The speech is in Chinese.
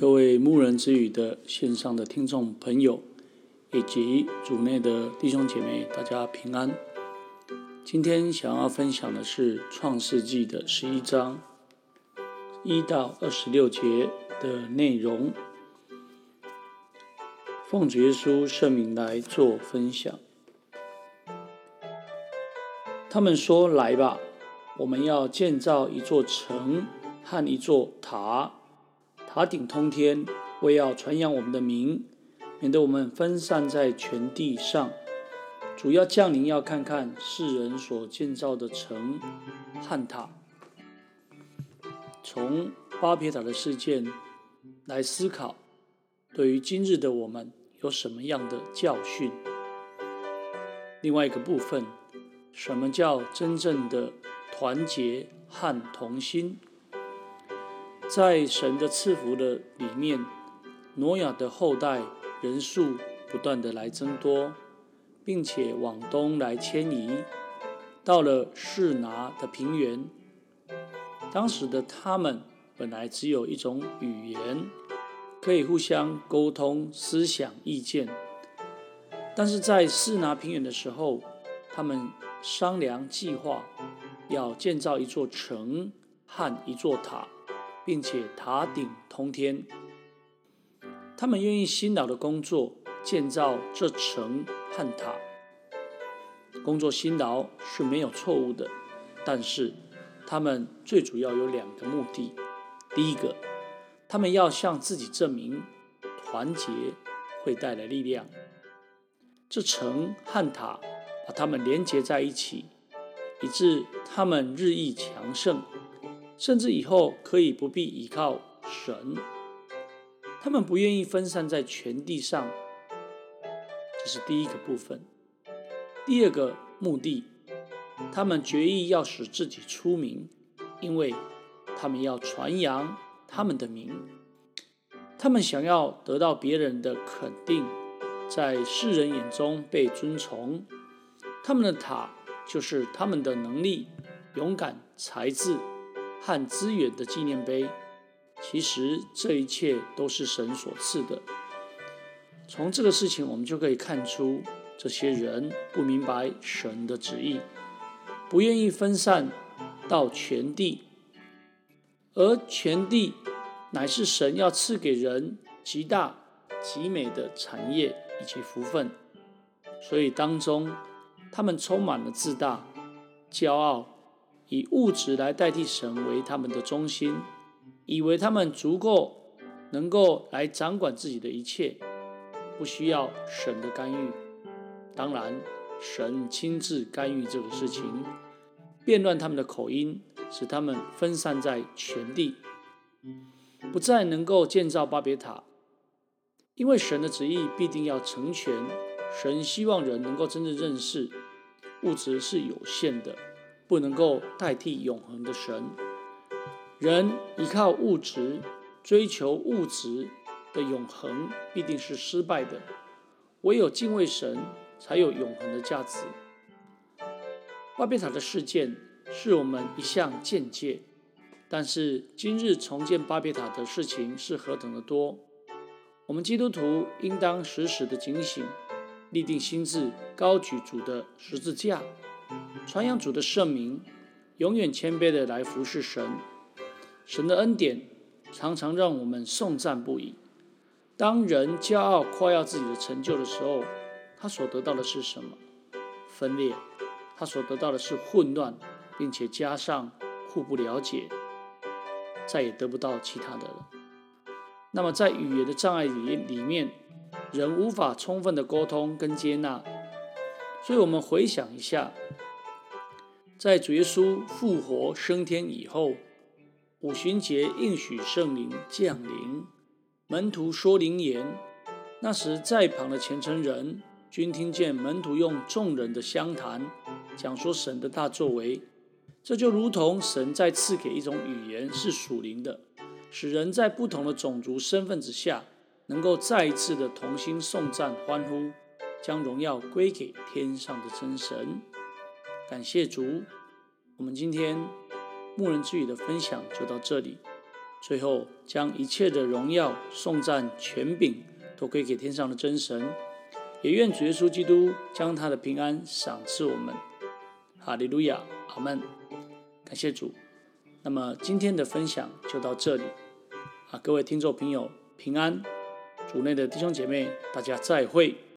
各位牧人之语的线上的听众朋友，以及组内的弟兄姐妹，大家平安。今天想要分享的是创世纪的十一章一到二十六节的内容。奉主耶稣圣名来做分享。他们说：“来吧，我们要建造一座城和一座塔，塔顶通天，为要传扬我们的名，免得我们分散在全地上。主要降临，要看看世人所建造的城和塔。”从巴别塔的事件来思考，对于今日的我们。有什么样的教训？另外一个部分，什么叫真正的团结和同心？在神的赐福的里面，挪亚的后代人数不断的来增多，并且往东来迁移，到了示拿的平原。当时的他们本来只有一种语言。可以互相沟通思想意见，但是在示拿平原的时候，他们商量计划，要建造一座城和一座塔，并且塔顶通天。他们愿意辛劳的工作，建造这城和塔。工作辛劳是没有错误的，但是他们最主要有两个目的，第一个。他们要向自己证明，团结会带来力量。这城和塔把他们连接在一起，以致他们日益强盛，甚至以后可以不必依靠神。他们不愿意分散在全地上，这是第一个部分。第二个目的，他们决意要使自己出名，因为他们要传扬。他们的名，他们想要得到别人的肯定，在世人眼中被尊崇。他们的塔就是他们的能力、勇敢、才智和资源的纪念碑。其实这一切都是神所赐的。从这个事情，我们就可以看出，这些人不明白神的旨意，不愿意分散到全地。而全地乃是神要赐给人极大极美的产业以及福分，所以当中他们充满了自大、骄傲，以物质来代替神为他们的中心，以为他们足够能够来掌管自己的一切，不需要神的干预。当然，神亲自干预这个事情，变乱他们的口音。使他们分散在全地，不再能够建造巴别塔，因为神的旨意必定要成全。神希望人能够真正认识，物质是有限的，不能够代替永恒的神。人依靠物质，追求物质的永恒，必定是失败的。唯有敬畏神，才有永恒的价值。巴别塔的事件，是我们一项见解，但是今日重建巴别塔的事情是何等的多，我们基督徒应当时时的警醒，立定心志，高举主的十字架，传扬主的圣名，永远谦卑的来服侍神。神的恩典常常让我们颂赞不已。当人骄傲夸耀自己的成就的时候，他所得到的是什么？分裂。他所得到的是混乱。并且加上互不了解，再也得不到其他的了。那么在语言的障碍里里面，人无法充分的沟通跟接纳。所以，我们回想一下，在主耶稣复活升天以后，五旬节应许圣灵降临，门徒说灵言。那时在旁的虔诚人均听见门徒用众人的相谈讲说神的大作为。这就如同神在赐给一种语言是属灵的，使人在不同的种族身份之下，能够再一次的同心颂赞欢呼，将荣耀归给天上的真神。感谢主，我们今天牧人之语的分享就到这里，最后将一切的荣耀、颂赞、权柄都归给天上的真神。也愿主耶稣基督将他的平安赏赐我们。哈利路亚，阿门。感谢主。那么今天的分享就到这里啊，各位听众朋友平安，主内的弟兄姐妹，大家再会。